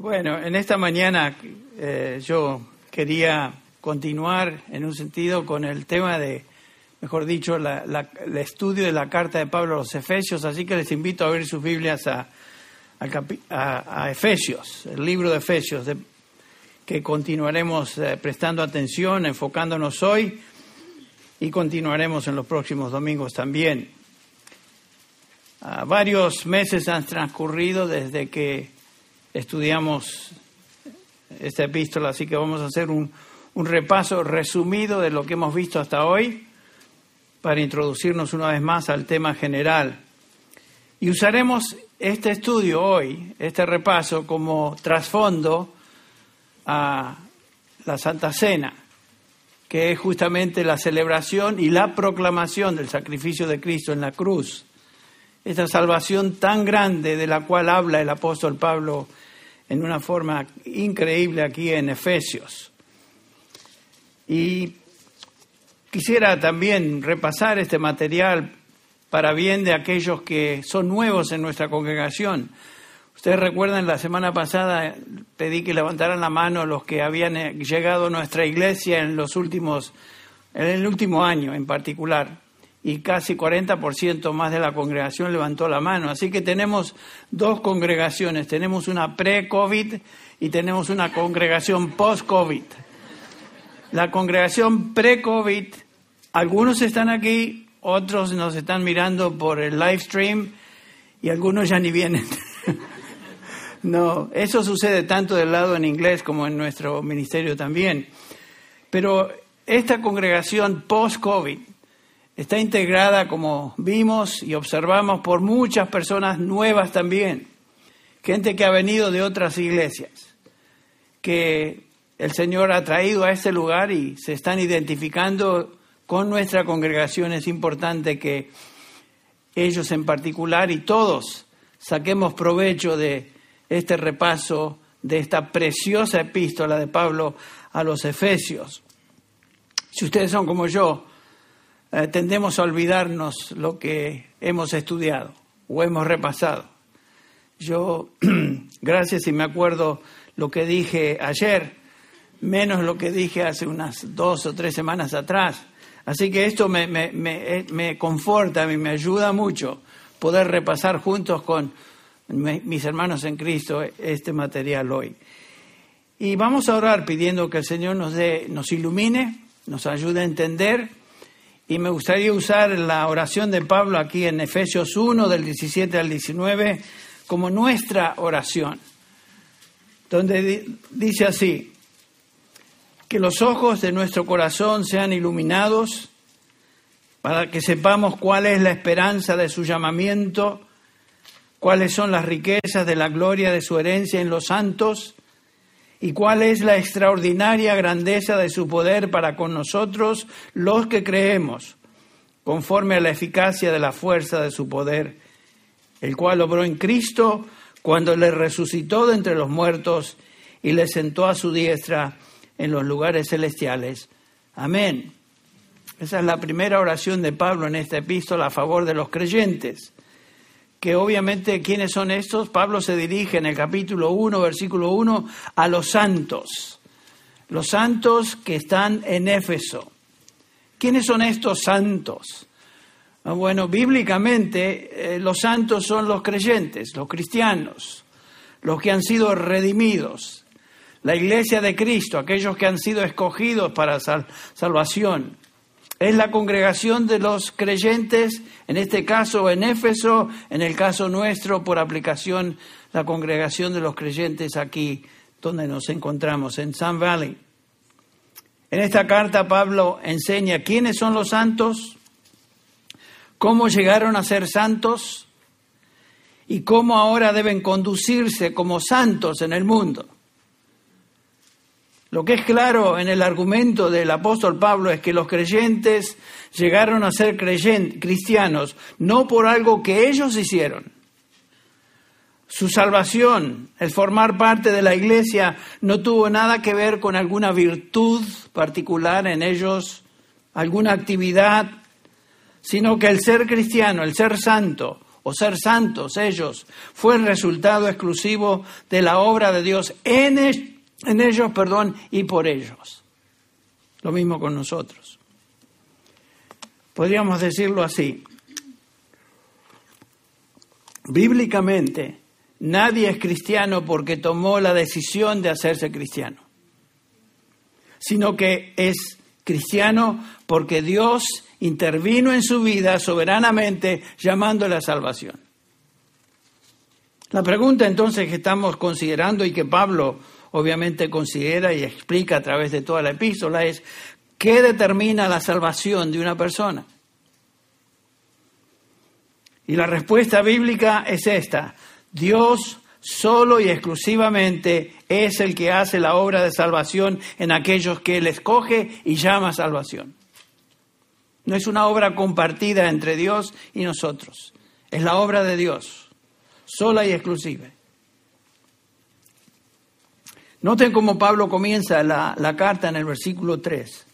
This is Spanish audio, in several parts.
Bueno, en esta mañana eh, yo quería continuar en un sentido con el tema de, mejor dicho, la- el estudio de la carta de Pablo a los Efesios, así que les invito a abrir sus Biblias a, a- a Efesios, el libro de Efesios, que continuaremos eh, prestando atención, enfocándonos hoy y continuaremos en los próximos domingos también. Varios meses han transcurrido desde que estudiamos esta epístola, así que vamos a hacer un, repaso resumido de lo que hemos visto hasta hoy para introducirnos una vez más al tema general. Y usaremos este estudio hoy, este repaso, como trasfondo a la Santa Cena, que es justamente la celebración y la proclamación del sacrificio de Cristo en la cruz. Esta salvación tan grande de la cual habla el apóstol Pablo en una forma increíble aquí en Efesios. Y quisiera también repasar este material para bien de aquellos que son nuevos en nuestra congregación. Ustedes recuerdan, la semana pasada pedí que levantaran la mano los que habían eh, llegado a nuestra iglesia en los últimos, en el último año en particular, y casi 40% más de la congregación levantó la mano. Así que tenemos dos congregaciones, tenemos una pre-COVID y tenemos una congregación post-COVID. La congregación pre-COVID, algunos están aquí, otros nos están mirando por el live stream y algunos ya ni vienen. No, eso sucede tanto del lado en inglés como en nuestro ministerio también. Pero esta congregación post-COVID está integrada, como vimos y observamos, por muchas personas nuevas también. Gente que ha venido de otras iglesias, que el Señor ha traído a este lugar y se están identificando con nuestra congregación. Es importante que ellos en particular y todos saquemos provecho de este repaso de esta preciosa epístola de Pablo a los Efesios. Si ustedes son como yo, eh, tendemos a olvidarnos lo que hemos estudiado o hemos repasado. Yo, gracias y me acuerdo lo que dije ayer, menos lo que dije hace unas dos o tres semanas atrás. Así que esto me, me, me, me conforta y me ayuda mucho poder repasar juntos con mis hermanos en Cristo este material hoy. Y vamos a orar pidiendo que el Señor nos, dé, nos ilumine, nos ayude a entender. Y me gustaría usar la oración de Pablo aquí en Efesios 1, del 17 al 19, como nuestra oración, donde di- dice así, que los ojos de nuestro corazón sean iluminados para que sepamos cuál es la esperanza de su llamamiento, cuáles son las riquezas de la gloria de su herencia en los santos y cuál es la extraordinaria grandeza de su poder para con nosotros los que creemos, conforme a la eficacia de la fuerza de su poder, el cual obró en Cristo cuando le resucitó de entre los muertos y le sentó a su diestra en los lugares celestiales. Amén. Esa es la primera oración de Pablo en esta epístola a favor de los creyentes que obviamente, ¿quiénes son estos? Pablo se dirige en el capítulo 1, versículo 1, a los santos, los santos que están en Éfeso. ¿Quiénes son estos santos? Ah, Bueno, bíblicamente eh, los santos son los creyentes, los cristianos, los que han sido redimidos, la iglesia de Cristo, aquellos que han sido escogidos para sal- salvación. Es la congregación de los creyentes, en este caso en Éfeso, en el caso nuestro, por aplicación, la congregación de los creyentes aquí donde nos encontramos, en Sun Valley. En esta carta Pablo enseña quiénes son los santos, cómo llegaron a ser santos y cómo ahora deben conducirse como santos en el mundo. Lo que es claro en el argumento del apóstol Pablo es que los creyentes llegaron a ser cristianos no por algo que ellos hicieron. Su salvación, el formar parte de la iglesia, no tuvo nada que ver con alguna virtud particular en ellos, alguna actividad, sino que el ser cristiano, el ser santo o ser santos ellos fue el resultado exclusivo de la obra de Dios en, en ellos, perdón, y por ellos. Lo mismo con nosotros. Podríamos decirlo así. Bíblicamente, nadie es cristiano porque tomó la decisión de hacerse cristiano, sino que es cristiano porque Dios intervino en su vida soberanamente llamándole a salvación. La pregunta entonces que estamos considerando y que Pablo obviamente considera y explica a través de toda la epístola es, ¿qué determina la salvación de una persona? Y la respuesta bíblica es esta. Dios solo y exclusivamente es el que hace la obra de salvación en aquellos que Él escoge y llama salvación. No es una obra compartida entre Dios y nosotros. Es la obra de Dios, sola y exclusiva. Noten cómo Pablo comienza la, la, carta en el versículo 3.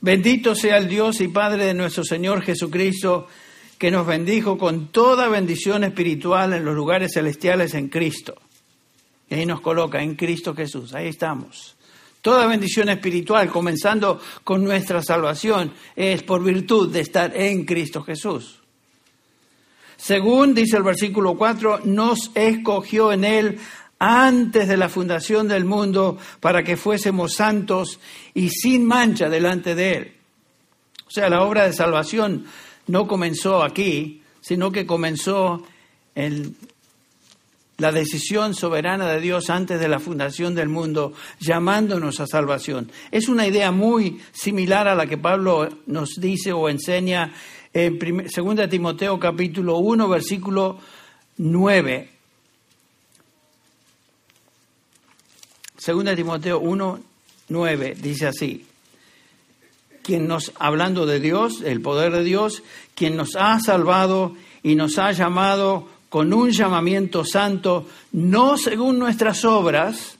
Bendito sea el Dios y Padre de nuestro Señor Jesucristo, que nos bendijo con toda bendición espiritual en los lugares celestiales en Cristo. Y ahí nos coloca, en Cristo Jesús, ahí estamos. Toda bendición espiritual, comenzando con nuestra salvación, es por virtud de estar en Cristo Jesús. Según dice el versículo 4, nos escogió en Él antes de la fundación del mundo para que fuésemos santos y sin mancha delante de Él. O sea, la obra de salvación no comenzó aquí, sino que comenzó en la decisión soberana de Dios antes de la fundación del mundo, llamándonos a salvación. Es una idea muy similar a la que Pablo nos dice o enseña en 2 Timoteo capítulo 1, versículo 9. 2 Timoteo 1, 9 dice así quien nos, hablando de Dios, el poder de Dios, quien nos ha salvado y nos ha llamado con un llamamiento santo, no según nuestras obras,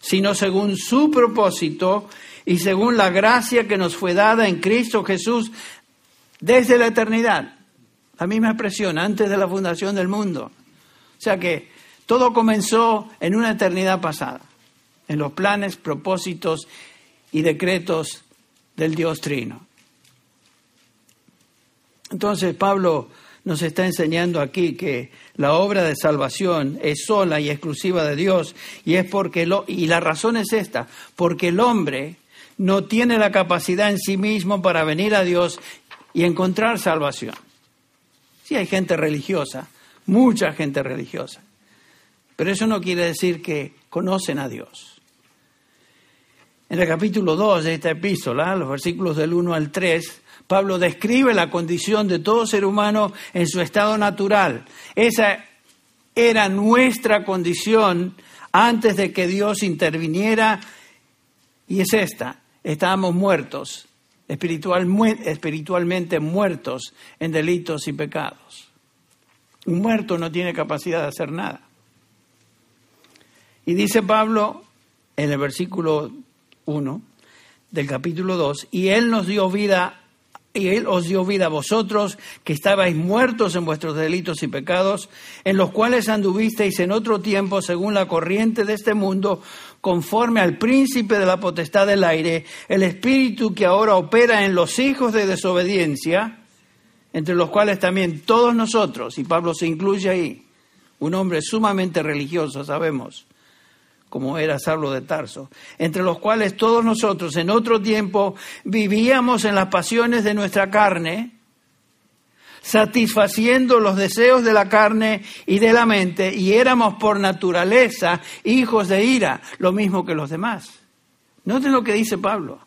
sino según su propósito y según la gracia que nos fue dada en Cristo Jesús desde la eternidad. La misma expresión, antes de la fundación del mundo. O sea que todo comenzó en una eternidad pasada, en los planes, propósitos y decretos del Dios Trino. Entonces Pablo nos está enseñando aquí que la obra de salvación es sola y exclusiva de Dios y es porque lo, y la razón es esta, porque el hombre no tiene la capacidad en sí mismo para venir a Dios y encontrar salvación. Sí hay gente religiosa, mucha gente religiosa, pero eso no quiere decir que conocen a Dios. En el capítulo 2 de esta epístola, los versículos del 1 al 3, Pablo describe la condición de todo ser humano en su estado natural. Esa era nuestra condición antes de que Dios interviniera y es esta. Estábamos muertos, espiritualmente muertos en delitos y pecados. Un muerto no tiene capacidad de hacer nada. Y dice Pablo en el versículo 1 del capítulo 2, y Él nos dio vida, y Él os dio vida a vosotros, que estabais muertos en vuestros delitos y pecados, en los cuales anduvisteis en otro tiempo según la corriente de este mundo, conforme al príncipe de la potestad del aire, el espíritu que ahora opera en los hijos de desobediencia, entre los cuales también todos nosotros, y Pablo se incluye ahí, un hombre sumamente religioso, sabemos, como era Saulo de Tarso, entre los cuales todos nosotros en otro tiempo vivíamos en las pasiones de nuestra carne, satisfaciendo los deseos de la carne y de la mente, y éramos por naturaleza hijos de ira, lo mismo que los demás. Noten lo que dice Pablo.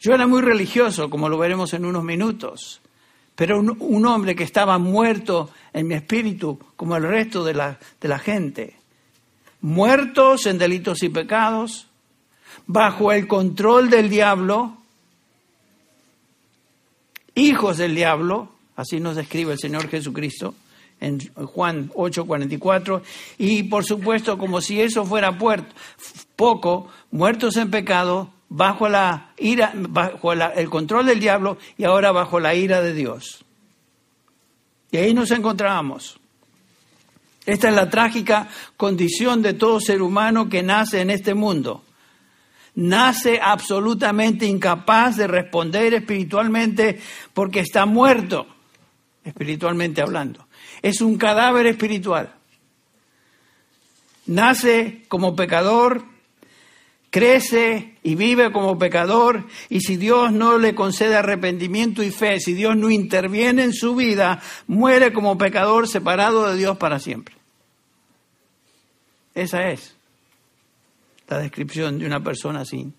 Yo era muy religioso, como lo veremos en unos minutos, pero un, hombre que estaba muerto en mi espíritu, como el resto de la, de la gente muertos en delitos y pecados, bajo el control del diablo, hijos del diablo, así nos describe el Señor Jesucristo en Juan 8:44, y por supuesto, como si eso fuera poco, muertos en pecado, bajo la ira, bajo el control del diablo y ahora bajo la ira de Dios. Y ahí nos encontrábamos. Esta es la trágica condición de todo ser humano que nace en este mundo. Nace absolutamente incapaz de responder espiritualmente porque está muerto, espiritualmente hablando. Es un cadáver espiritual. Nace como pecador, crece y vive como pecador y si Dios no le concede arrepentimiento y fe, si Dios no interviene en su vida, muere como pecador separado de Dios para siempre. Esa es la descripción de una persona sin,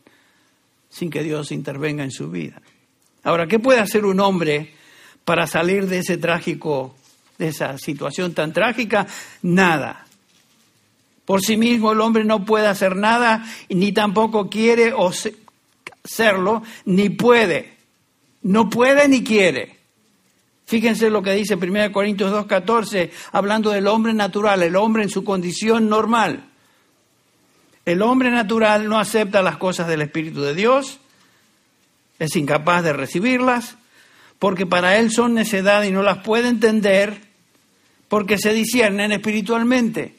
sin que Dios intervenga en su vida. Ahora, ¿qué puede hacer un hombre para salir de ese trágico, de esa situación tan trágica? Nada. Por sí mismo el hombre no puede hacer nada, ni tampoco quiere hacerlo, ni puede. No puede ni quiere. Fíjense lo que dice 1 Corintios 2.14, hablando del hombre natural, el hombre en su condición normal. El hombre natural no acepta las cosas del Espíritu de Dios, es incapaz de recibirlas, porque para él son necedad y no las puede entender, porque se disciernen espiritualmente.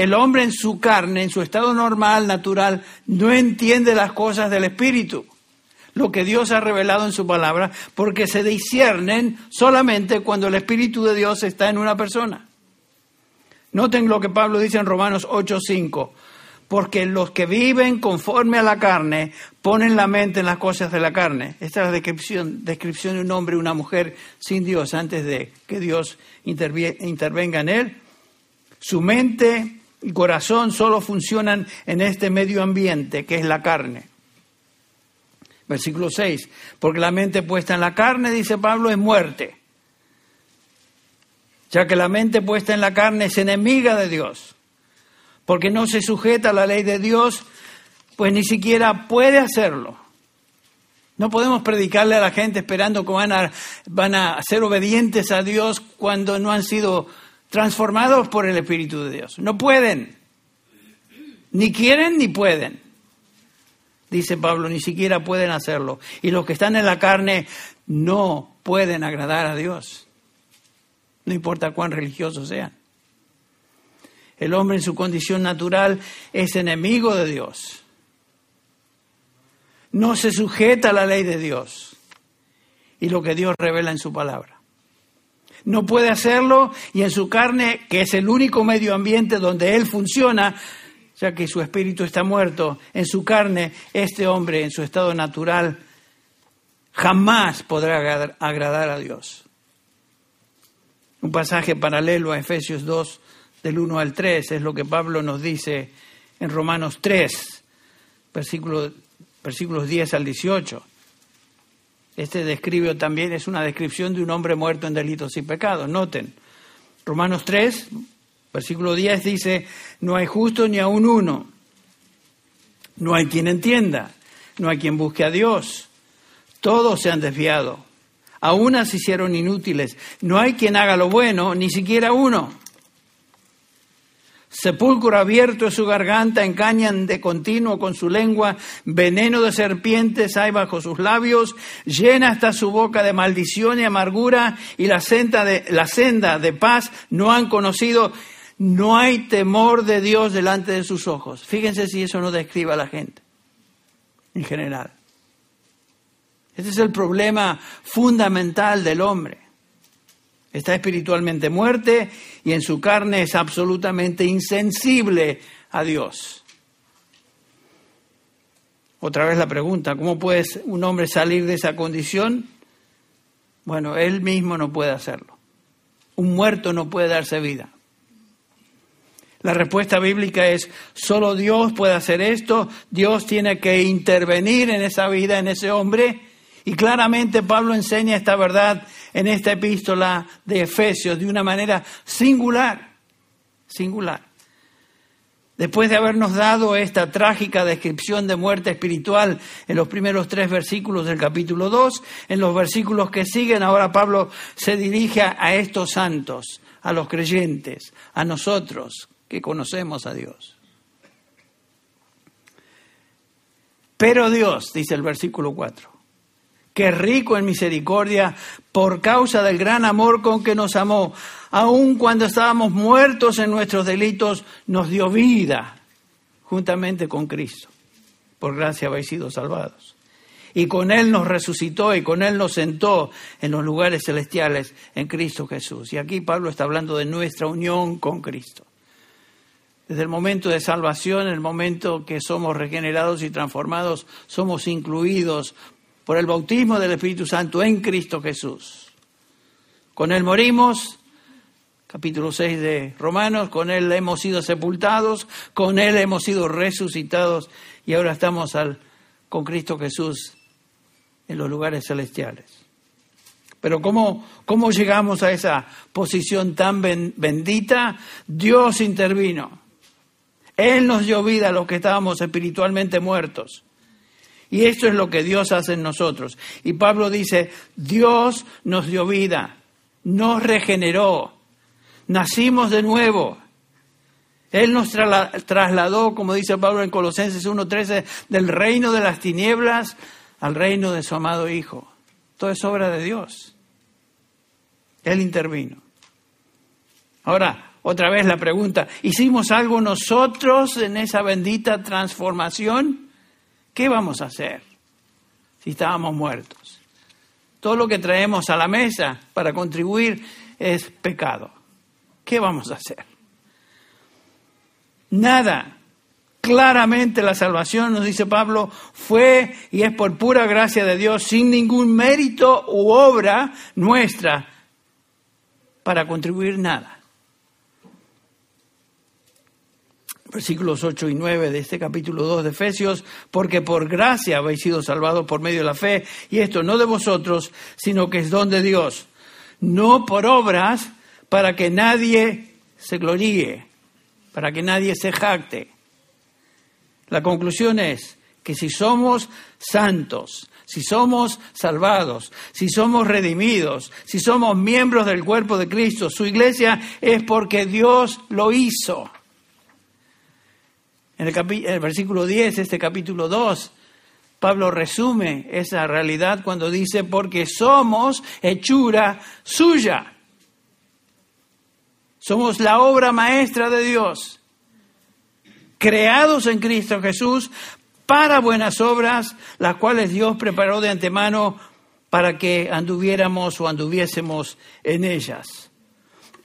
El hombre en su carne, en su estado normal, natural, no entiende las cosas del Espíritu, lo que Dios ha revelado en su palabra, porque se disciernen solamente cuando el Espíritu de Dios está en una persona. Noten lo que Pablo dice en Romanos 8:5, porque los que viven conforme a la carne ponen la mente en las cosas de la carne. Esta es la descripción, descripción de un hombre y una mujer sin Dios antes de que Dios intervenga en él. Su mente y corazón solo funcionan en este medio ambiente que es la carne. Versículo 6, porque la mente puesta en la carne, dice Pablo, es muerte, ya que la mente puesta en la carne es enemiga de Dios, porque no se sujeta a la ley de Dios, pues ni siquiera puede hacerlo. No podemos predicarle a la gente esperando que van a, van a ser obedientes a Dios cuando no han sido transformados por el Espíritu de Dios. No pueden. Ni quieren ni pueden. Dice Pablo, ni siquiera pueden hacerlo. Y los que están en la carne no pueden agradar a Dios. No importa cuán religiosos sean. El hombre en su condición natural es enemigo de Dios. No se sujeta a la ley de Dios y lo que Dios revela en su palabra no puede hacerlo y en su carne, que es el único medio ambiente donde él funciona, ya que su espíritu está muerto, en su carne, este hombre en su estado natural jamás podrá agradar a Dios. Un pasaje paralelo a Efesios 2, del 1 al 3, es lo que Pablo nos dice en Romanos 3, versículos, versículos 10 al 18. Este describe también, es una descripción de un hombre muerto en delitos y pecados. Noten, Romanos 3, versículo 10 dice, no hay justo ni aun uno, no hay quien entienda, no hay quien busque a Dios, todos se han desviado, a unas se hicieron inútiles, no hay quien haga lo bueno, ni siquiera uno. Sepulcro abierto es su garganta, engañan de continuo con su lengua, veneno de serpientes hay bajo sus labios, llena está su boca de maldición y amargura, y la senda de, la senda de paz no han conocido. No hay temor de Dios delante de sus ojos. Fíjense si eso no describe a la gente, en general. Este es el problema fundamental del hombre. Está espiritualmente muerte y en su carne es absolutamente insensible a Dios. Otra vez la pregunta, ¿cómo puede un hombre salir de esa condición? Bueno, él mismo no puede hacerlo. Un muerto no puede darse vida. La respuesta bíblica es, solo Dios puede hacer esto, Dios tiene que intervenir en esa vida, en ese hombre, y claramente Pablo enseña esta verdad en esta epístola de Efesios de una manera singular, singular. Después de habernos dado esta trágica descripción de muerte espiritual en los primeros tres versículos del capítulo 2, en los versículos que siguen, ahora Pablo se dirige a estos santos, a los creyentes, a nosotros que conocemos a Dios. Pero Dios, dice el versículo 4, que rico en misericordia por causa del gran amor con que nos amó, aun cuando estábamos muertos en nuestros delitos, nos dio vida juntamente con Cristo. Por gracia habéis sido salvados. Y con Él nos resucitó y con Él nos sentó en los lugares celestiales en Cristo Jesús. Y aquí Pablo está hablando de nuestra unión con Cristo. Desde el momento de salvación, el momento que somos regenerados y transformados, somos incluidos por el bautismo del Espíritu Santo en Cristo Jesús. Con Él morimos, capítulo 6 de Romanos, con Él hemos sido sepultados, con Él hemos sido resucitados y ahora estamos con Cristo Jesús en los lugares celestiales. Pero ¿cómo, cómo llegamos a esa posición tan bendita? Dios intervino. Él nos dio vida a los que estábamos espiritualmente muertos. Y esto es lo que Dios hace en nosotros. Y Pablo dice, Dios nos dio vida, nos regeneró, nacimos de nuevo. Él nos trasladó, como dice Pablo en Colosenses 1.13, del reino de las tinieblas al reino de su amado Hijo. Todo es obra de Dios. Él intervino. Ahora, otra vez la pregunta, ¿hicimos algo nosotros en esa bendita transformación? ¿Qué vamos a hacer si estábamos muertos? Todo lo que traemos a la mesa para contribuir es pecado. ¿Qué vamos a hacer? Nada. Claramente la salvación, nos dice Pablo, fue y es por pura gracia de Dios, sin ningún mérito u obra nuestra para contribuir nada. Versículos 8 y 9 de este capítulo 2 de Efesios, porque por gracia habéis sido salvados por medio de la fe, y esto no de vosotros, sino que es don de Dios, no por obras para que nadie se gloríe, para que nadie se jacte. La conclusión es que si somos santos, si somos salvados, si somos redimidos, si somos miembros del cuerpo de Cristo, su iglesia es porque Dios lo hizo. En el, versículo 10, este capítulo 2, Pablo resume esa realidad cuando dice, porque somos hechura suya. Somos la obra maestra de Dios, creados en Cristo Jesús para buenas obras, las cuales Dios preparó de antemano para que anduviéramos o anduviésemos en ellas.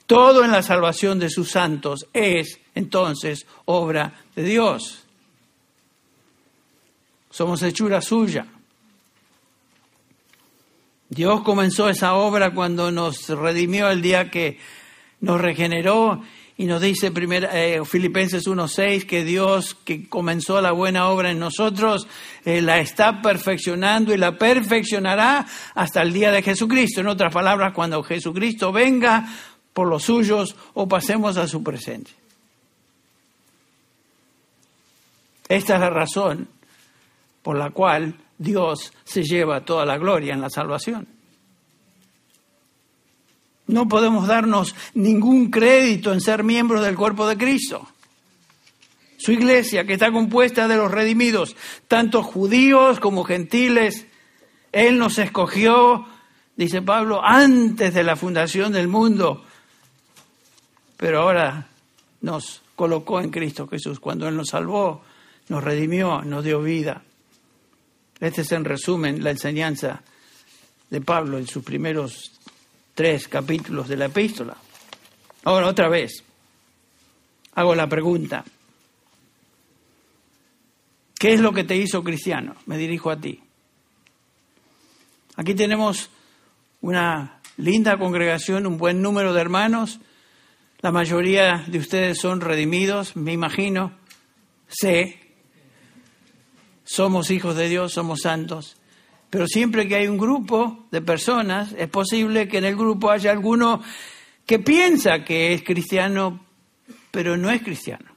Todo en la salvación de sus santos es entonces obra de Dios. Somos hechura suya. Dios comenzó esa obra cuando nos redimió el día que nos regeneró y nos dice eh, Filipenses 1.6 que Dios que comenzó la buena obra en nosotros eh, la está perfeccionando y la perfeccionará hasta el día de Jesucristo. En otras palabras, cuando Jesucristo venga por los suyos o pasemos a su presencia. Esta es la razón por la cual Dios se lleva toda la gloria en la salvación. No podemos darnos ningún crédito en ser miembros del cuerpo de Cristo. Su iglesia, que está compuesta de los redimidos, tanto judíos como gentiles, Él nos escogió, dice Pablo, antes de la fundación del mundo pero ahora nos colocó en Cristo Jesús. Cuando Él nos salvó, nos redimió, nos dio vida. Este es en resumen la enseñanza de Pablo en sus primeros tres capítulos de la epístola. Ahora otra vez, hago la pregunta. ¿Qué es lo que te hizo cristiano? Me dirijo a ti. Aquí tenemos una linda congregación, un buen número de hermanos la mayoría de ustedes son redimidos, me imagino, sé, somos hijos de Dios, somos santos, pero siempre que hay un grupo de personas, es posible que en el grupo haya alguno que piensa que es cristiano, pero no es cristiano,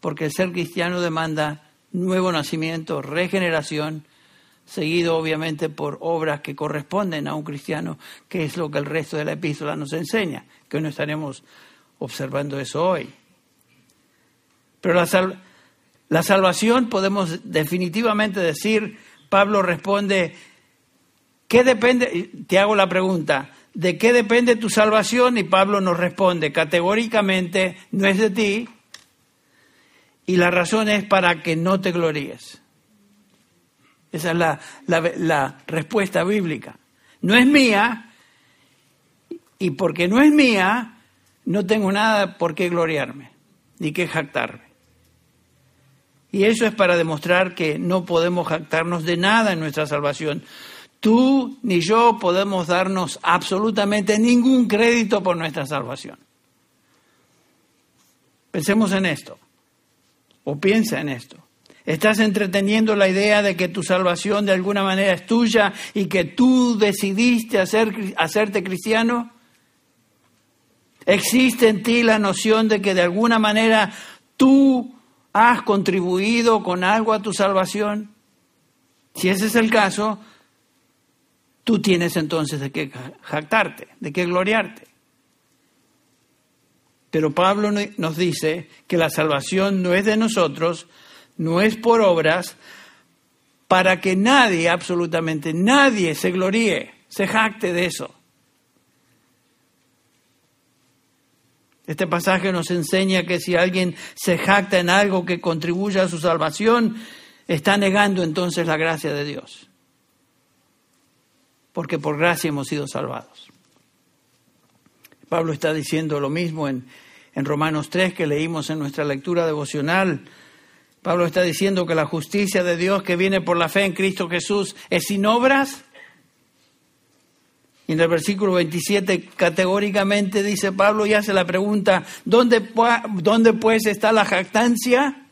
porque el ser cristiano demanda nuevo nacimiento, regeneración, seguido obviamente por obras que corresponden a un cristiano, que es lo que el resto de la epístola nos enseña, que no estaremos observando eso hoy. Pero la, la salvación, podemos definitivamente decir, Pablo responde, ¿Qué depende? Te hago la pregunta, ¿de qué depende tu salvación? Y Pablo nos responde categóricamente, no es de ti, y la razón es para que no te gloríes. Esa es la, la, respuesta bíblica. No es mía, y porque no es mía, no tengo nada por qué gloriarme, ni qué jactarme. Y eso es para demostrar que no podemos jactarnos de nada en nuestra salvación. Tú ni yo podemos darnos absolutamente ningún crédito por nuestra salvación. Pensemos en esto, o piensa en esto. ¿Estás entreteniendo la idea de que tu salvación de alguna manera es tuya y que tú decidiste hacer, hacerte cristiano? ¿Existe en ti la noción de que de alguna manera tú has contribuido con algo a tu salvación? Si ese es el caso, tú tienes entonces de qué jactarte, de qué gloriarte. Pero Pablo nos dice que la salvación no es de nosotros, no es por obras, para que nadie, absolutamente nadie, se gloríe, se jacte de eso. Este pasaje nos enseña que si alguien se jacta en algo que contribuya a su salvación, está negando entonces la gracia de Dios porque por gracia hemos sido salvados. Pablo está diciendo lo mismo en, en Romanos 3 que leímos en nuestra lectura devocional. Pablo está diciendo que la justicia de Dios que viene por la fe en Cristo Jesús es sin obras. Y en el versículo 27 categóricamente dice Pablo y hace la pregunta, ¿dónde, ¿dónde pues está la jactancia?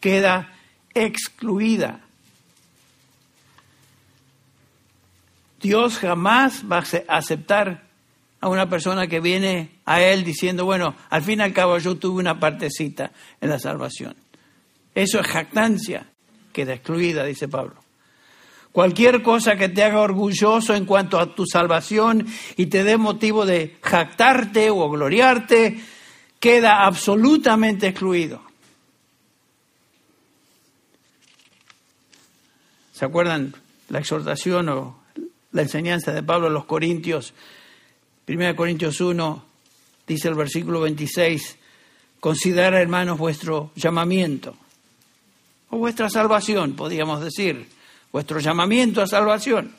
Queda excluida. Dios jamás va a aceptar a una persona que viene a Él diciendo, bueno, al fin y al cabo yo tuve una partecita en la salvación. Eso es jactancia, queda excluida, dice Pablo. Cualquier cosa que te haga orgulloso en cuanto a tu salvación y te dé motivo de jactarte o gloriarte, queda absolutamente excluido. ¿Se acuerdan la exhortación o la enseñanza de Pablo a los Corintios. 1 Corintios 1 dice el versículo 26, considera hermanos vuestro llamamiento o vuestra salvación, podríamos decir, vuestro llamamiento a salvación.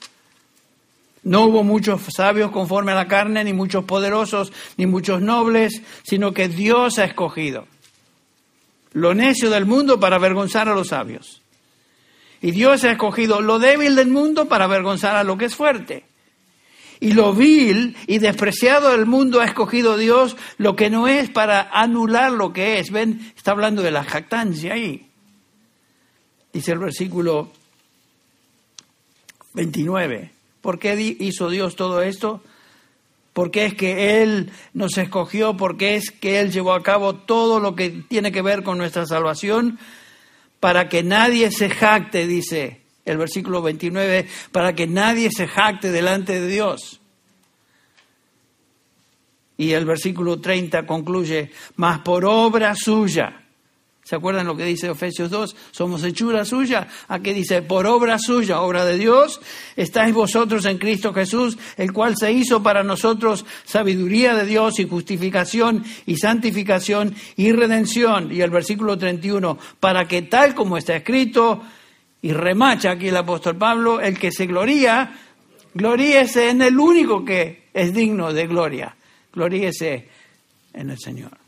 No hubo muchos sabios conforme a la carne, ni muchos poderosos, ni muchos nobles, sino que Dios ha escogido lo necio del mundo para avergonzar a los sabios y Dios ha escogido lo débil del mundo para avergonzar a lo que es fuerte. Y lo vil y despreciado del mundo ha escogido Dios lo que no es para anular lo que es. Ven, está hablando de la jactancia ahí. Dice el versículo 29. ¿Por qué hizo Dios todo esto? Porque es que Él nos escogió, porque es que Él llevó a cabo todo lo que tiene que ver con nuestra salvación para que nadie se jacte, dice el versículo 29, para que nadie se jacte delante de Dios. Y el versículo 30 concluye, mas por obra suya ¿Se acuerdan lo que dice Efesios 2? Somos hechura suya. Aquí dice, por obra suya, obra de Dios, estáis vosotros en Cristo Jesús, el cual se hizo para nosotros sabiduría de Dios y justificación y santificación y redención. Y el versículo 31, para que tal como está escrito, y remacha aquí el apóstol Pablo, el que se gloría, gloríese en el único que es digno de gloria. Gloríese en el Señor.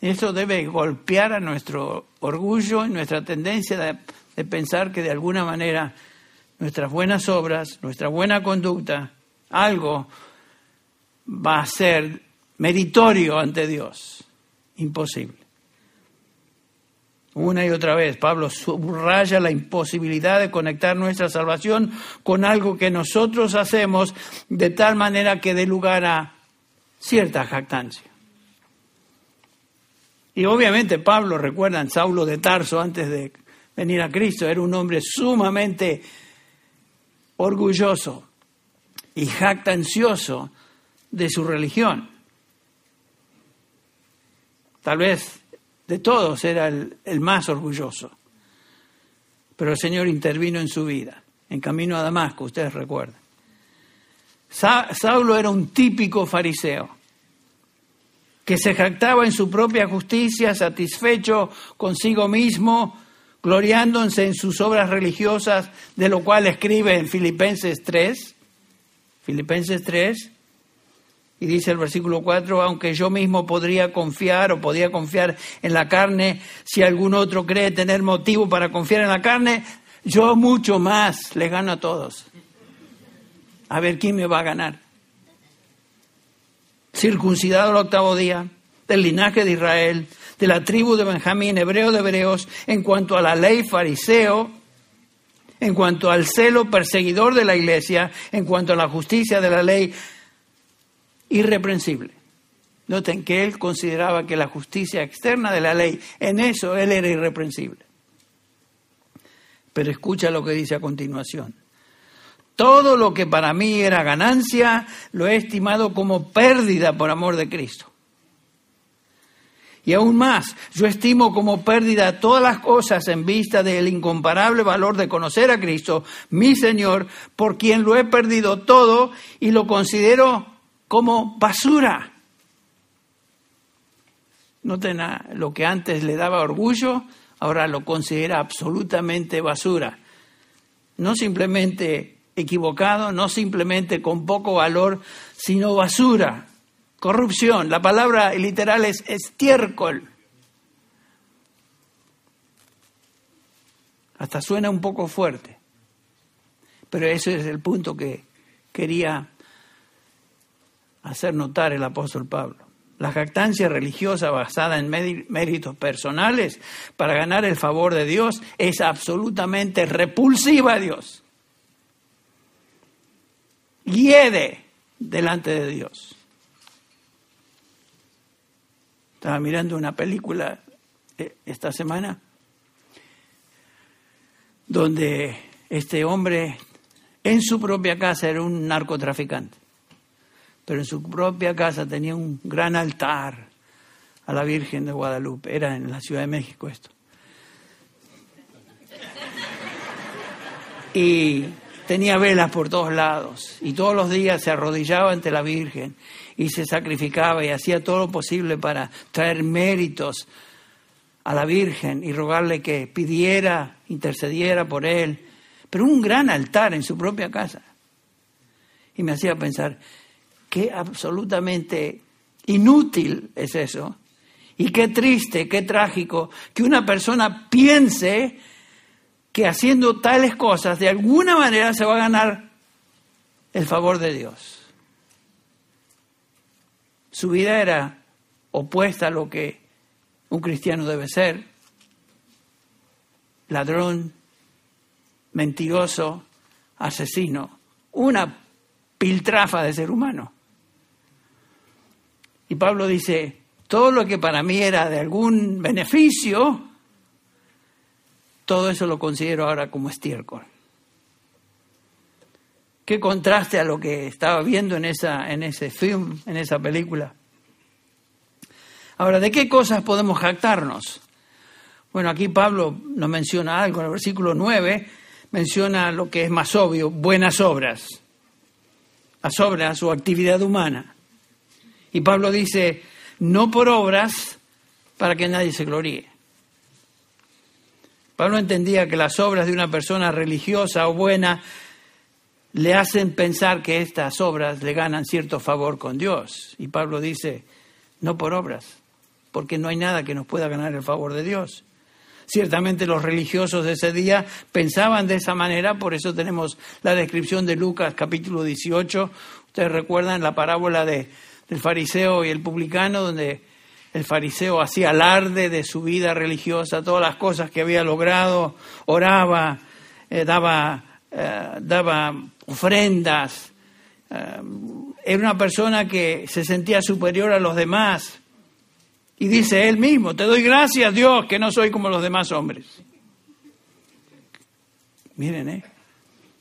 Eso debe golpear a nuestro orgullo y nuestra tendencia de, pensar que de alguna manera nuestras buenas obras, nuestra buena conducta, algo va a ser meritorio ante Dios. Imposible. Una y otra vez, Pablo subraya la imposibilidad de conectar nuestra salvación con algo que nosotros hacemos de tal manera que dé lugar a cierta jactancia. Y obviamente Pablo, recuerdan, Saulo de Tarso antes de venir a Cristo, era un hombre sumamente orgulloso y jactancioso de su religión. Tal vez de todos era el, el más orgulloso. pero el Señor intervino en su vida, en camino a Damasco, ustedes recuerdan. Saulo era un típico fariseo que se jactaba en su propia justicia, satisfecho consigo mismo, gloriándose en sus obras religiosas, de lo cual escribe en Filipenses 3, Filipenses 3, y dice el versículo 4, aunque yo mismo podría confiar o podía confiar en la carne, si algún otro cree tener motivo para confiar en la carne, yo mucho más les gano a todos. A ver quién me va a ganar. Circuncidado el octavo día, del linaje de Israel, de la tribu de Benjamín, hebreo de hebreos, en cuanto a la ley fariseo, en cuanto al celo perseguidor de la iglesia, en cuanto a la justicia de la ley, irreprensible. Noten que él consideraba que la justicia externa de la ley, en eso él era irreprensible. Pero escucha lo que dice a continuación. Todo lo que para mí era ganancia, lo he estimado como pérdida por amor de Cristo. Y aún más, yo estimo como pérdida todas las cosas en vista del incomparable valor de conocer a Cristo, mi Señor, por quien lo he perdido todo y lo considero como basura. Noten lo que antes le daba orgullo, ahora lo considera absolutamente basura. No simplemente equivocado, no simplemente con poco valor, sino basura. Corrupción, la palabra literal es estiércol. Hasta suena un poco fuerte, pero ese es el punto que quería hacer notar el apóstol Pablo. La jactancia religiosa basada en méritos personales para ganar el favor de Dios es absolutamente repulsiva a Dios. Hiede delante de Dios. Estaba mirando una película eh, esta semana donde este hombre en su propia casa era un narcotraficante, pero en su propia casa tenía un gran altar a la Virgen de Guadalupe. Era en la Ciudad de México esto. Y tenía velas por todos lados y todos los días se arrodillaba ante la Virgen y se sacrificaba y hacía todo lo posible para traer méritos a la Virgen y rogarle que pidiera, intercediera por él, pero un gran altar en su propia casa. Y me hacía pensar, qué absolutamente inútil es eso, y qué triste, qué trágico que una persona piense que haciendo tales cosas de alguna manera se va a ganar el favor de Dios. Su vida era opuesta a lo que un cristiano debe ser. Ladrón, mentiroso, asesino, una piltrafa de ser humano. Y Pablo dice, todo lo que para mí era de algún beneficio, todo eso lo considero ahora como estiércol. Qué contraste a lo que estaba viendo en, esa, en ese film, en esa película. Ahora, ¿de qué cosas podemos jactarnos? Bueno, aquí Pablo nos menciona algo, en el versículo 9 menciona lo que es más obvio, buenas obras, las obras o actividad humana. Y Pablo dice, no por obras para que nadie se gloríe. Pablo entendía que las obras de una persona religiosa o buena le hacen pensar que estas obras le ganan cierto favor con Dios. Y Pablo dice, no por obras, porque no hay nada que nos pueda ganar el favor de Dios. Ciertamente los religiosos de ese día pensaban de esa manera, por eso tenemos la descripción de Lucas capítulo 18. Ustedes recuerdan la parábola de, del fariseo y el publicano, donde el fariseo hacía alarde de su vida religiosa, todas las cosas que había logrado, oraba, eh, daba, eh, daba ofrendas. Eh, era una persona que se sentía superior a los demás. Y dice él mismo, te doy gracias Dios que no soy como los demás hombres. Miren, ¿eh?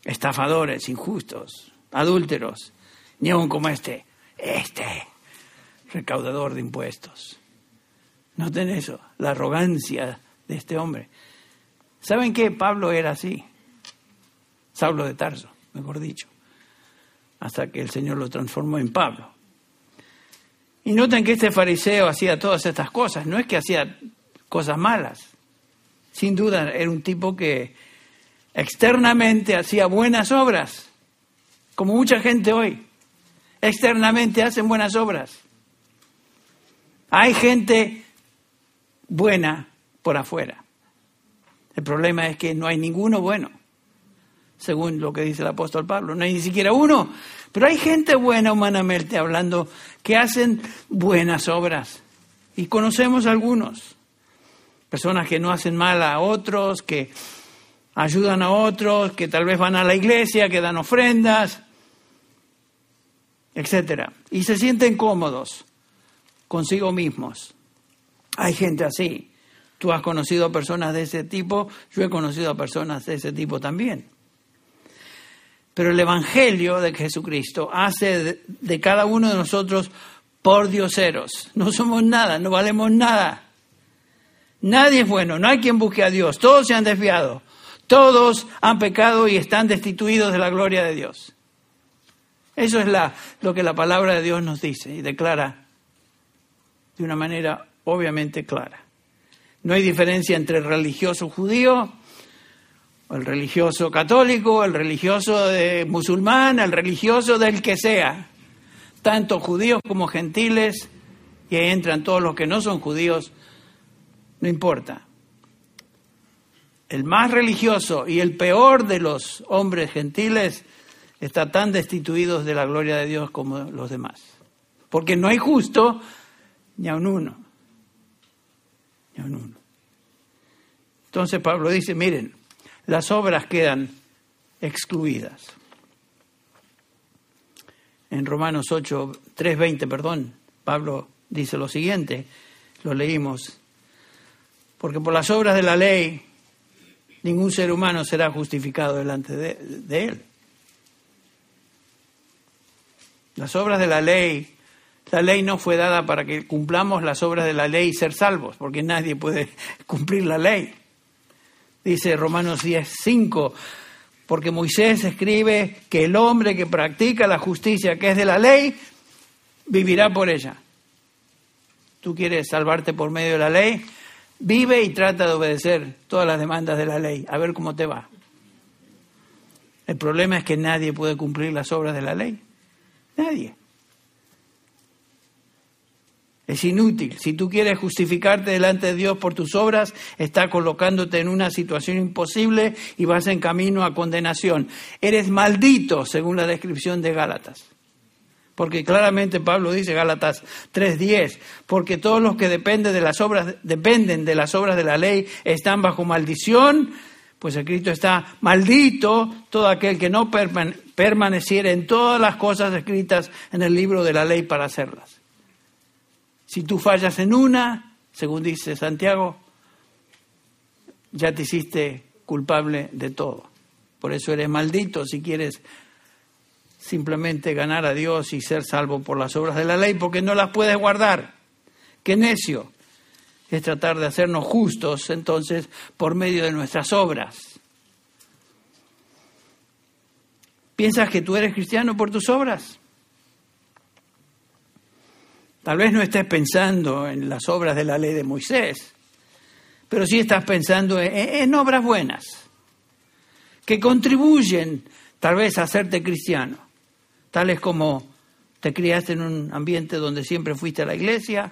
Estafadores, injustos, adúlteros, ni aun como este, este, recaudador de impuestos. Noten eso, la arrogancia de este hombre. ¿Saben qué? Pablo era así. Saulo de Tarso, mejor dicho. Hasta que el Señor lo transformó en Pablo. Y noten que este fariseo hacía todas estas cosas. No es que hacía cosas malas. Sin duda era un tipo que externamente hacía buenas obras, como mucha gente hoy. Externamente hacen buenas obras. Hay gente buena por afuera. El problema es que no hay ninguno bueno, según lo que dice el apóstol Pablo. No hay ni siquiera uno. Pero hay gente buena humanamente hablando que hacen buenas obras. Y conocemos algunos. Personas que no hacen mal a otros, que ayudan a otros, que tal vez van a la iglesia, que dan ofrendas, etcétera, y se sienten cómodos consigo mismos. Hay gente así. Tú has conocido a personas de ese tipo, yo he conocido a personas de ese tipo también. Pero el Evangelio de Jesucristo hace de, cada uno de nosotros por dioseros. No somos nada, no valemos nada. Nadie es bueno, no hay quien busque a Dios. Todos se han desviado. Todos han pecado y están destituidos de la gloria de Dios. Eso es lo que la palabra de Dios nos dice y declara de una manera obviamente clara. No hay diferencia entre el religioso judío, el religioso católico, el religioso de musulmán, el religioso del que sea. Tanto judíos como gentiles, y ahí entran todos los que no son judíos, no importa el más religioso y el peor de los hombres gentiles está tan destituidos de la gloria de Dios como los demás. Porque no hay justo ni a un uno. Ni a un uno. Entonces Pablo dice, miren, las obras quedan excluidas. En Romanos 8, 3.20, perdón, Pablo dice lo siguiente, lo leímos, porque por las obras de la ley ningún ser humano será justificado delante de, Él. Las obras de la ley, la ley no fue dada para que cumplamos las obras de la ley y ser salvos, porque nadie puede cumplir la ley. Dice Romanos 10, 5, porque Moisés escribe que el hombre que practica la justicia que es de la ley, vivirá por ella. ¿Tú quieres salvarte por medio de la ley? Vive y trata de obedecer todas las demandas de la ley, a ver cómo te va. El problema es que nadie puede cumplir las obras de la ley. Nadie. Es inútil. Si tú quieres justificarte delante de Dios por tus obras, está colocándote en una situación imposible y vas en camino a condenación. Eres maldito, según la descripción de Gálatas. Porque claramente Pablo dice, Gálatas 3:10, porque todos los que dependen de las obras, dependen de las obras de la ley están bajo maldición, pues escrito está, maldito todo aquel que no permaneciera en todas las cosas escritas en el libro de la ley para hacerlas. Si tú fallas en una, según dice Santiago, ya te hiciste culpable de todo. Por eso eres maldito si quieres simplemente ganar a Dios y ser salvo por las obras de la ley, porque no las puedes guardar. Qué necio es tratar de hacernos justos entonces por medio de nuestras obras. ¿Piensas que tú eres cristiano por tus obras? Tal vez no estés pensando en las obras de la ley de Moisés, pero sí estás pensando en, en obras buenas, que contribuyen tal vez a hacerte cristiano tales como te criaste en un ambiente donde siempre fuiste a la iglesia,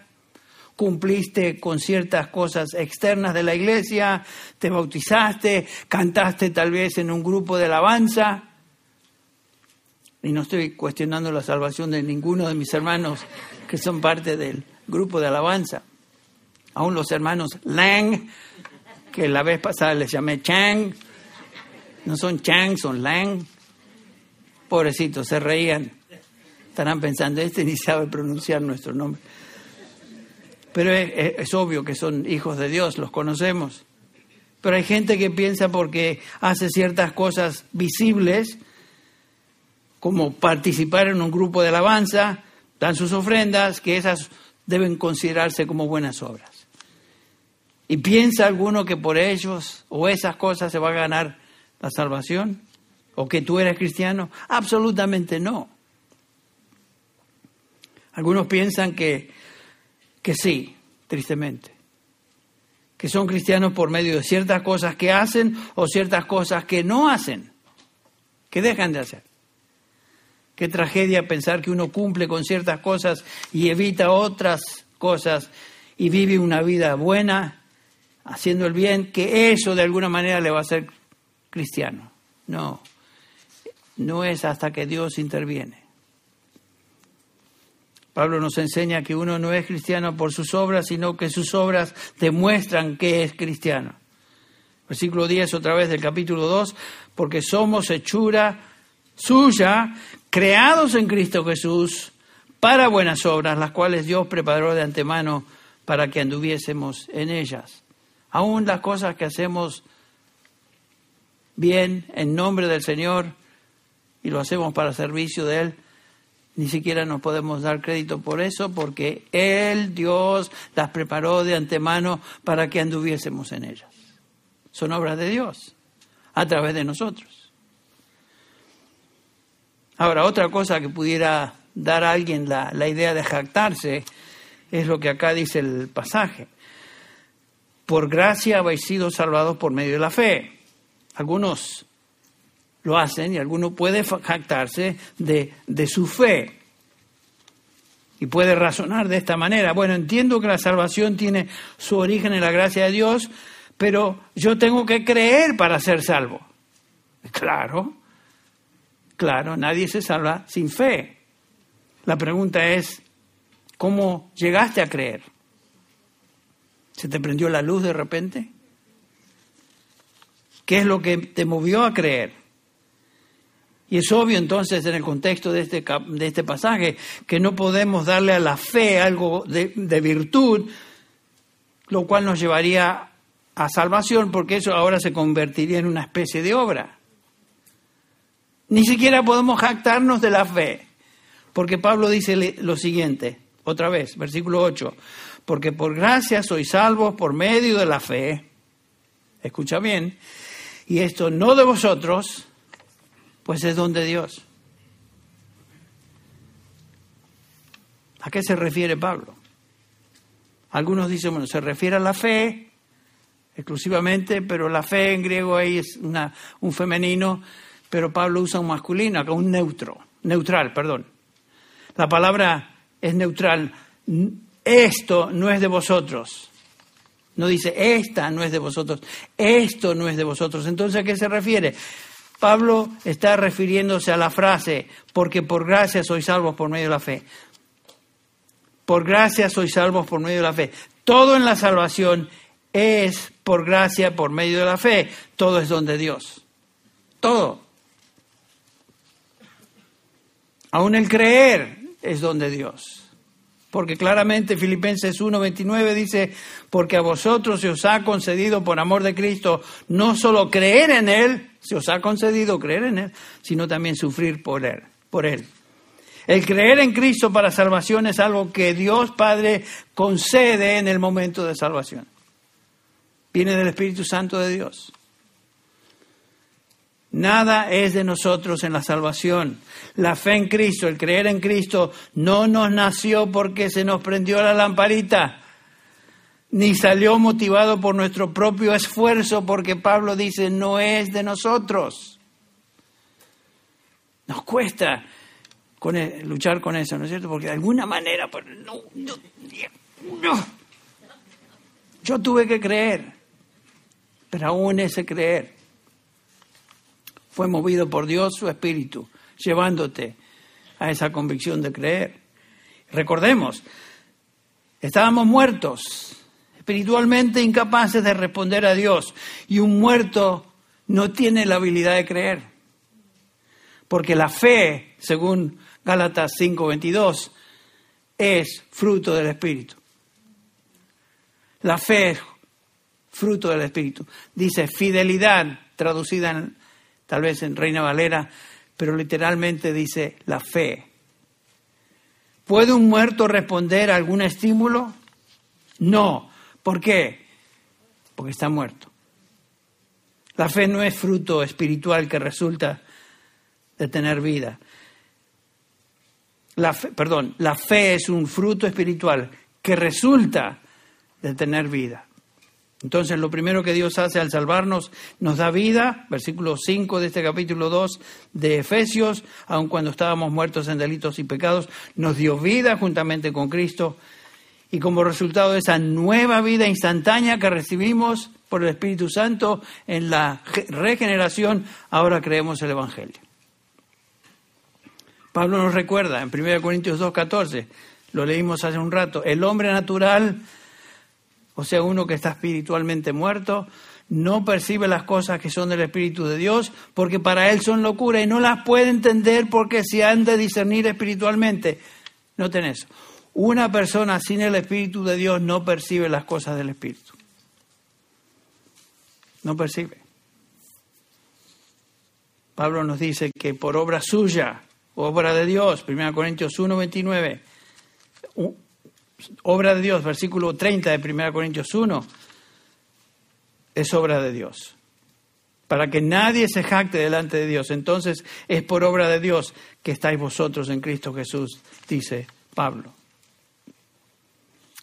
cumpliste con ciertas cosas externas de la iglesia, te bautizaste, cantaste tal vez en un grupo de alabanza. Y no estoy cuestionando la salvación de ninguno de mis hermanos que son parte del grupo de alabanza. Aún los hermanos Lang, que la vez pasada les llamé Chang, no son Chang, son Lang. Pobrecitos, se reían. Estarán pensando, este ni sabe pronunciar nuestro nombre. Pero es, obvio que son hijos de Dios, los conocemos. Pero hay gente que piensa porque hace ciertas cosas visibles, como participar en un grupo de alabanza, dan sus ofrendas, que esas deben considerarse como buenas obras. ¿Y piensa alguno que por ellos o esas cosas se va a ganar la salvación? ¿O que tú eres cristiano? Absolutamente no. Algunos piensan que, que sí, tristemente, que son cristianos por medio de ciertas cosas que hacen o ciertas cosas que no hacen, que dejan de hacer. Qué tragedia pensar que uno cumple con ciertas cosas y evita otras cosas y vive una vida buena, haciendo el bien, que eso de alguna manera le va a hacer cristiano. No, no es hasta que Dios interviene. Pablo nos enseña que uno no es cristiano por sus obras, sino que sus obras demuestran que es cristiano. Versículo 10 otra vez del capítulo 2, porque somos hechura suya, creados en Cristo Jesús para buenas obras, las cuales Dios preparó de antemano para que anduviésemos en ellas. Aún las cosas que hacemos bien en nombre del Señor y lo hacemos para servicio de Él, ni siquiera nos podemos dar crédito por eso, porque Él, Dios, las preparó de antemano para que anduviésemos en ellas. Son obras de Dios, a través de nosotros. Ahora, otra cosa que pudiera dar a alguien la, la idea de jactarse es lo que acá dice el pasaje. Por gracia habéis sido salvados por medio de la fe. Algunos lo hacen y alguno puede jactarse de, de su fe. Y puede razonar de esta manera. Bueno, entiendo que la salvación tiene su origen en la gracia de Dios, pero yo tengo que creer para ser salvo. Claro, claro, nadie se salva sin fe. La pregunta es, ¿cómo llegaste a creer? ¿Se te prendió la luz de repente? ¿Qué es lo que te movió a creer? Y es obvio entonces en el contexto de este, de este pasaje que no podemos darle a la fe algo de, de virtud, lo cual nos llevaría a salvación, porque eso ahora se convertiría en una especie de obra. Ni siquiera podemos jactarnos de la fe, porque Pablo dice lo siguiente, otra vez, versículo 8, porque por gracia sois salvos por medio de la fe, escucha bien, y esto no de vosotros, pues es don de Dios. ¿A qué se refiere Pablo? Algunos dicen, bueno, se refiere a la fe exclusivamente, pero la fe en griego ahí es una, un femenino, pero Pablo usa un masculino, un neutro, neutral, perdón. La palabra es neutral. Esto no es de vosotros. No dice, esta no es de vosotros, esto no es de vosotros. Entonces, ¿a qué se refiere? Pablo está refiriéndose a la frase, porque por gracia sois salvos por medio de la fe. Por gracia sois salvos por medio de la fe. Todo en la salvación es por gracia, por medio de la fe. Todo es don de Dios. Todo. Aún el creer es don de Dios. Porque claramente Filipenses 1:29 dice, porque a vosotros se os ha concedido por amor de Cristo no solo creer en Él, se os ha concedido creer en Él, sino también sufrir por Él. Por él. El creer en Cristo para salvación es algo que Dios Padre concede en el momento de salvación. Viene del Espíritu Santo de Dios. Nada es de nosotros en la salvación. La fe en Cristo, el creer en Cristo, no nos nació porque se nos prendió la lamparita ni salió motivado por nuestro propio esfuerzo, porque Pablo dice, no es de nosotros. Nos cuesta e, luchar con eso, ¿no es cierto? Porque de alguna manera, pues, no. Yo tuve que creer, pero aún ese creer fue movido por Dios, su espíritu, llevándote a esa convicción de creer. Recordemos, estábamos muertos espiritualmente incapaces de responder a Dios. Y un muerto no tiene la habilidad de creer. Porque la fe, según Gálatas 5:22, es fruto del Espíritu. La fe es fruto del Espíritu. Dice fidelidad, traducida tal vez en Reina Valera, pero literalmente dice la fe. ¿Puede un muerto responder a algún estímulo? No, ¿Por qué? porque está muerto. La fe no es fruto espiritual que resulta de tener vida. La fe, perdón, la fe es un fruto espiritual que resulta de tener vida. Entonces, lo primero que Dios hace al salvarnos, nos da vida, versículo 5 de este capítulo 2 de Efesios, aun cuando estábamos muertos en delitos y pecados, nos dio vida juntamente con Cristo. Y como resultado de esa nueva vida instantánea que recibimos por el Espíritu Santo en la regeneración, ahora creemos el Evangelio. Pablo nos recuerda en 1 Corintios 2.14, lo leímos hace un rato, el hombre natural, o sea, uno que está espiritualmente muerto, no percibe las cosas que son del Espíritu de Dios, porque para él son locura y no las puede entender porque se han de discernir espiritualmente. Noten eso. Una persona sin el Espíritu de Dios no percibe las cosas del Espíritu. No percibe. Pablo nos dice que por obra suya obra de Dios, 1 Corintios 1, 29, obra de Dios, versículo 30 de 1 Corintios 1, es obra de Dios. Para que nadie se jacte delante de Dios. Entonces es por obra de Dios que estáis vosotros en Cristo Jesús, dice Pablo.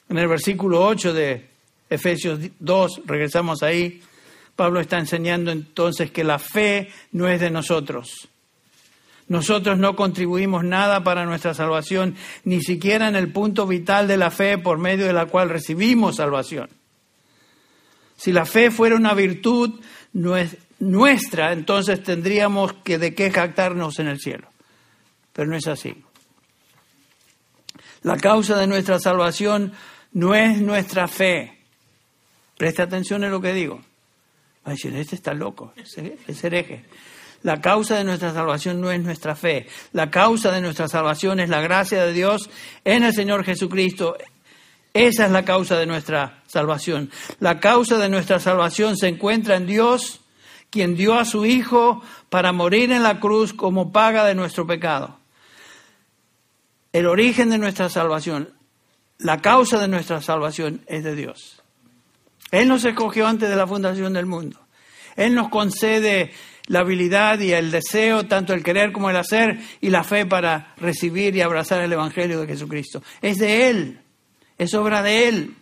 En el versículo 8 de Efesios 2, regresamos ahí, Pablo está enseñando entonces que la fe no es de nosotros nosotros no contribuimos nada para nuestra salvación, ni siquiera en el punto vital de la fe por medio de la cual recibimos salvación. Si la fe fuera una virtud nuestra, entonces tendríamos que de qué jactarnos en el cielo. Pero no es así. La causa de nuestra salvación no es nuestra fe. Preste atención en lo que digo. Va a este está loco, es hereje. La causa de nuestra salvación no es nuestra fe. La causa de nuestra salvación es la gracia de Dios en el Señor Jesucristo. Esa es la causa de nuestra salvación. La causa de nuestra salvación se encuentra en Dios, quien dio a su Hijo para morir en la cruz como paga de nuestro pecado. El origen de nuestra salvación, la causa de nuestra salvación es de Dios. Él nos escogió antes de la fundación del mundo. Él nos concede la habilidad y el deseo, tanto el querer como el hacer, y la fe para recibir y abrazar el Evangelio de Jesucristo. Es de Él, es obra de Él.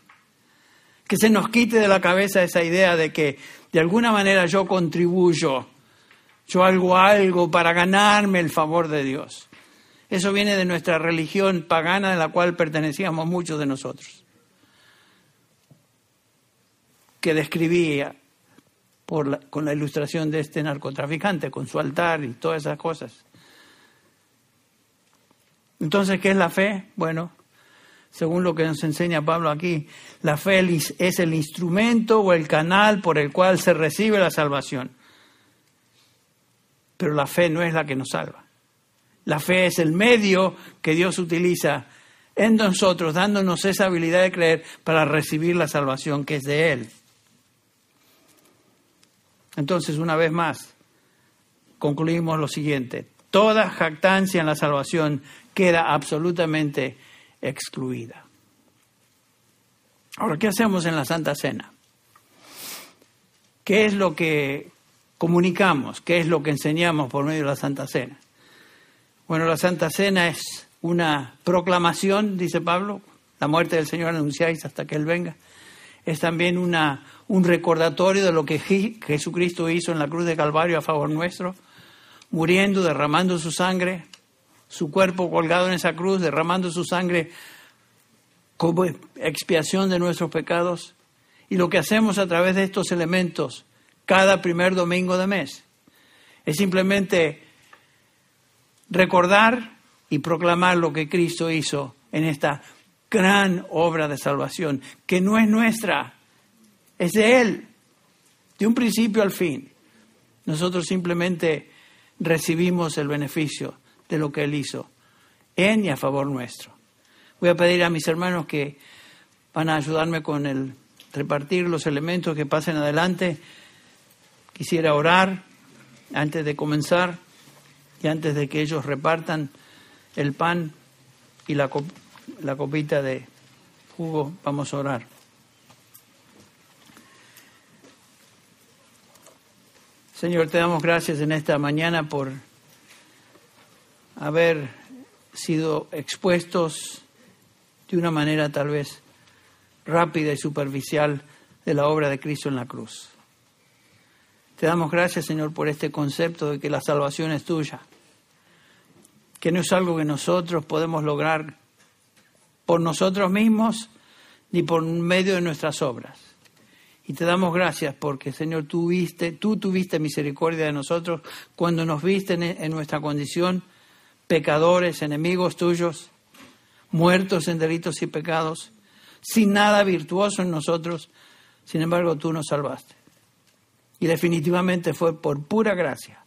Que se nos quite de la cabeza esa idea de que de alguna manera yo contribuyo, yo hago algo para ganarme el favor de Dios. Eso viene de nuestra religión pagana en la cual pertenecíamos muchos de nosotros, que describía con la ilustración de este narcotraficante, con su altar y todas esas cosas. Entonces, ¿qué es la fe? Bueno, según lo que nos enseña Pablo aquí, la fe es el instrumento o el canal por el cual se recibe la salvación. Pero la fe no es la que nos salva. La fe es el medio que Dios utiliza en nosotros, dándonos esa habilidad de creer para recibir la salvación que es de Él. Entonces, una vez más, concluimos lo siguiente. Toda jactancia en la salvación queda absolutamente excluida. Ahora, ¿qué hacemos en la Santa Cena? ¿Qué es lo que comunicamos? ¿Qué es lo que enseñamos por medio de la Santa Cena? Bueno, la Santa Cena es una proclamación, dice Pablo, la muerte del Señor anunciáis hasta que Él venga. Es también una un recordatorio de lo que Jesucristo hizo en la cruz de Calvario a favor nuestro, muriendo, derramando su sangre, su cuerpo colgado en esa cruz, derramando su sangre como expiación de nuestros pecados. Y lo que hacemos a través de estos elementos cada primer domingo de mes es simplemente recordar y proclamar lo que Cristo hizo en esta gran obra de salvación, que no es nuestra, es de Él, de un principio al fin. Nosotros simplemente recibimos el beneficio de lo que Él hizo en y a favor nuestro. Voy a pedir a mis hermanos que van a ayudarme con el repartir los elementos que pasen adelante. Quisiera orar antes de comenzar y antes de que ellos repartan el pan y la, la copita de jugo, vamos a orar. Señor, te damos gracias en esta mañana por haber sido expuestos de una manera tal vez rápida y superficial de la obra de Cristo en la cruz. Te damos gracias, Señor, por este concepto de que la salvación es tuya, que no es algo que nosotros podemos lograr por nosotros mismos ni por medio de nuestras obras. Y te damos gracias porque, Señor, tú, viste, tú tuviste misericordia de nosotros cuando nos viste en nuestra condición, pecadores, enemigos tuyos, muertos en delitos y pecados, sin nada virtuoso en nosotros, sin embargo tú nos salvaste. Y definitivamente fue por pura gracia.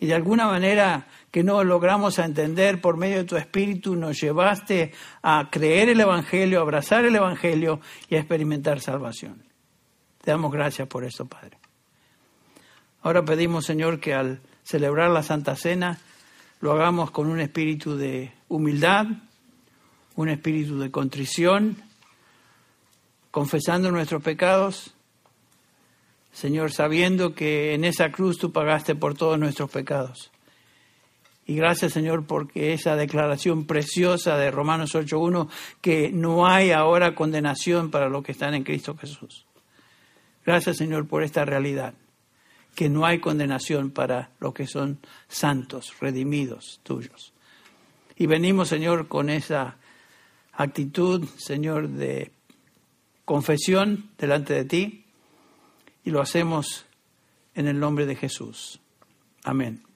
Y de alguna manera que no logramos entender por medio de tu Espíritu, nos llevaste a creer el Evangelio, a abrazar el Evangelio y a experimentar salvación. Te damos gracias por eso, Padre. Ahora pedimos, Señor, que al celebrar la Santa Cena lo hagamos con un espíritu de humildad, un espíritu de contrición, confesando nuestros pecados, Señor, sabiendo que en esa cruz tú pagaste por todos nuestros pecados. Y gracias, Señor, porque esa declaración preciosa de Romanos 8.1, que no hay ahora condenación para los que están en Cristo Jesús. Gracias, Señor, por esta realidad, que no hay condenación para los que son santos, redimidos tuyos. Y venimos, Señor, con esa actitud, Señor, de confesión delante de ti y lo hacemos en el nombre de Jesús. Amén.